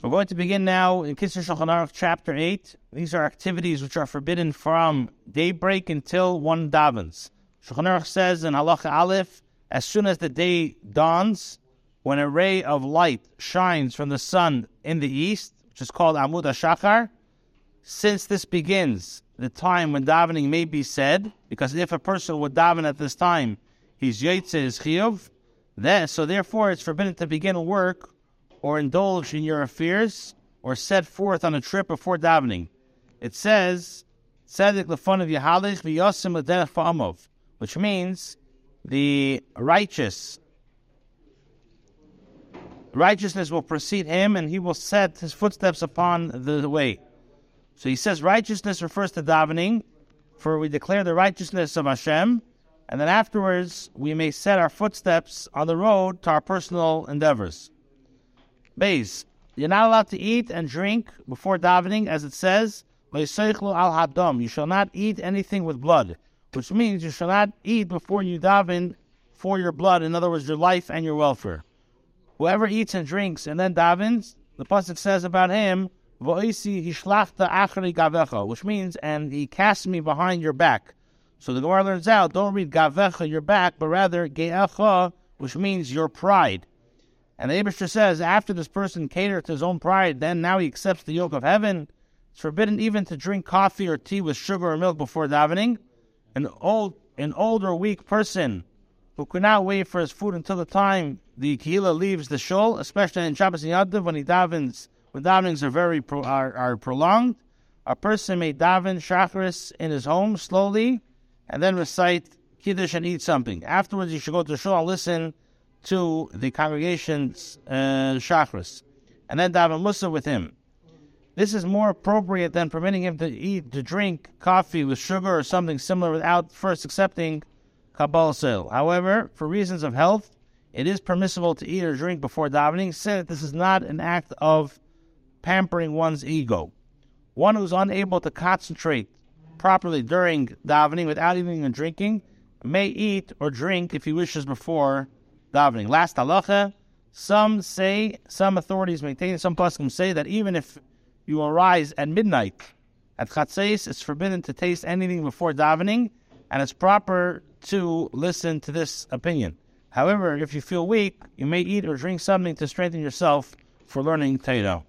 We're going to begin now in Kitzur Shulchan Aruch, chapter 8. These are activities which are forbidden from daybreak until one davens. Shulchan Aruch says in Halacha Aleph, as soon as the day dawns, when a ray of light shines from the sun in the east, which is called Amud HaShachar, since this begins the time when davening may be said, because if a person would daven at this time, he's yotze his chiyuv, then, so therefore it's forbidden to begin work or indulge in your affairs or set forth on a trip before davening. It says, Tzedek lefon of Yehalich v'yosim l'derech fa'amov, which means the righteous righteousness will precede him and he will set his footsteps upon the way. So he says righteousness refers to davening, for we declare the righteousness of Hashem, and then afterwards we may set our footsteps on the road to our personal endeavors. Base, you're not allowed to eat and drink before davening, as it says, al hadam. You shall not eat anything with blood, which means you shall not eat before you daven for your blood. In other words, your life and your welfare. Whoever eats and drinks and then davens, the pasuk says about him, which means, and he cast me behind your back. So the Gemara learns out, don't read gavecha, your back, but rather ge'echa, which means your pride. And the Abishter says, after this person catered to his own pride, then now he accepts the yoke of heaven. It's forbidden even to drink coffee or tea with sugar or milk before davening. An old, an older, weak person who could not wait for his food until the time the kehila leaves the shul, especially in Shabbos Yadav when he davens, when davenings are very pro, are, are prolonged. A person may daven shacharis in his home slowly, and then recite kiddush and eat something. Afterwards, you should go to shul and listen to the congregation's uh, chakras, and then daven Musaf with him. This is more appropriate than permitting him to eat, to drink coffee with sugar or something similar without first accepting kabbalas ol. However, for reasons of health, it is permissible to eat or drink before davening, since this is not an act of pampering one's ego. One who is unable to concentrate properly during davening without eating and drinking may eat or drink if he wishes before davening. Last halacha, some say, some authorities maintain, some poskim say that even if you arise at midnight at chatzos, it's forbidden to taste anything before davening, and it's proper to listen to this opinion. However, if you feel weak, you may eat or drink something to strengthen yourself for learning Torah.